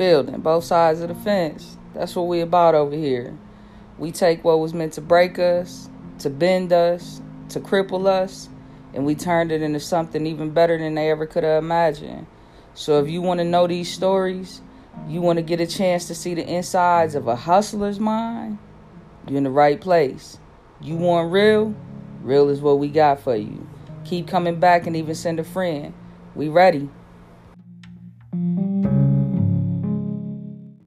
building, both sides of the fence. That's what we about over here. We take what was meant to break us, to bend us, to cripple us, and we turned it into something even better than they ever could have imagined. So if you want to know these stories, you want to get a chance to see the insides of a hustler's mind, you're in the right place. You want real? Real is what we got for you. Keep coming back and even send a friend. We ready.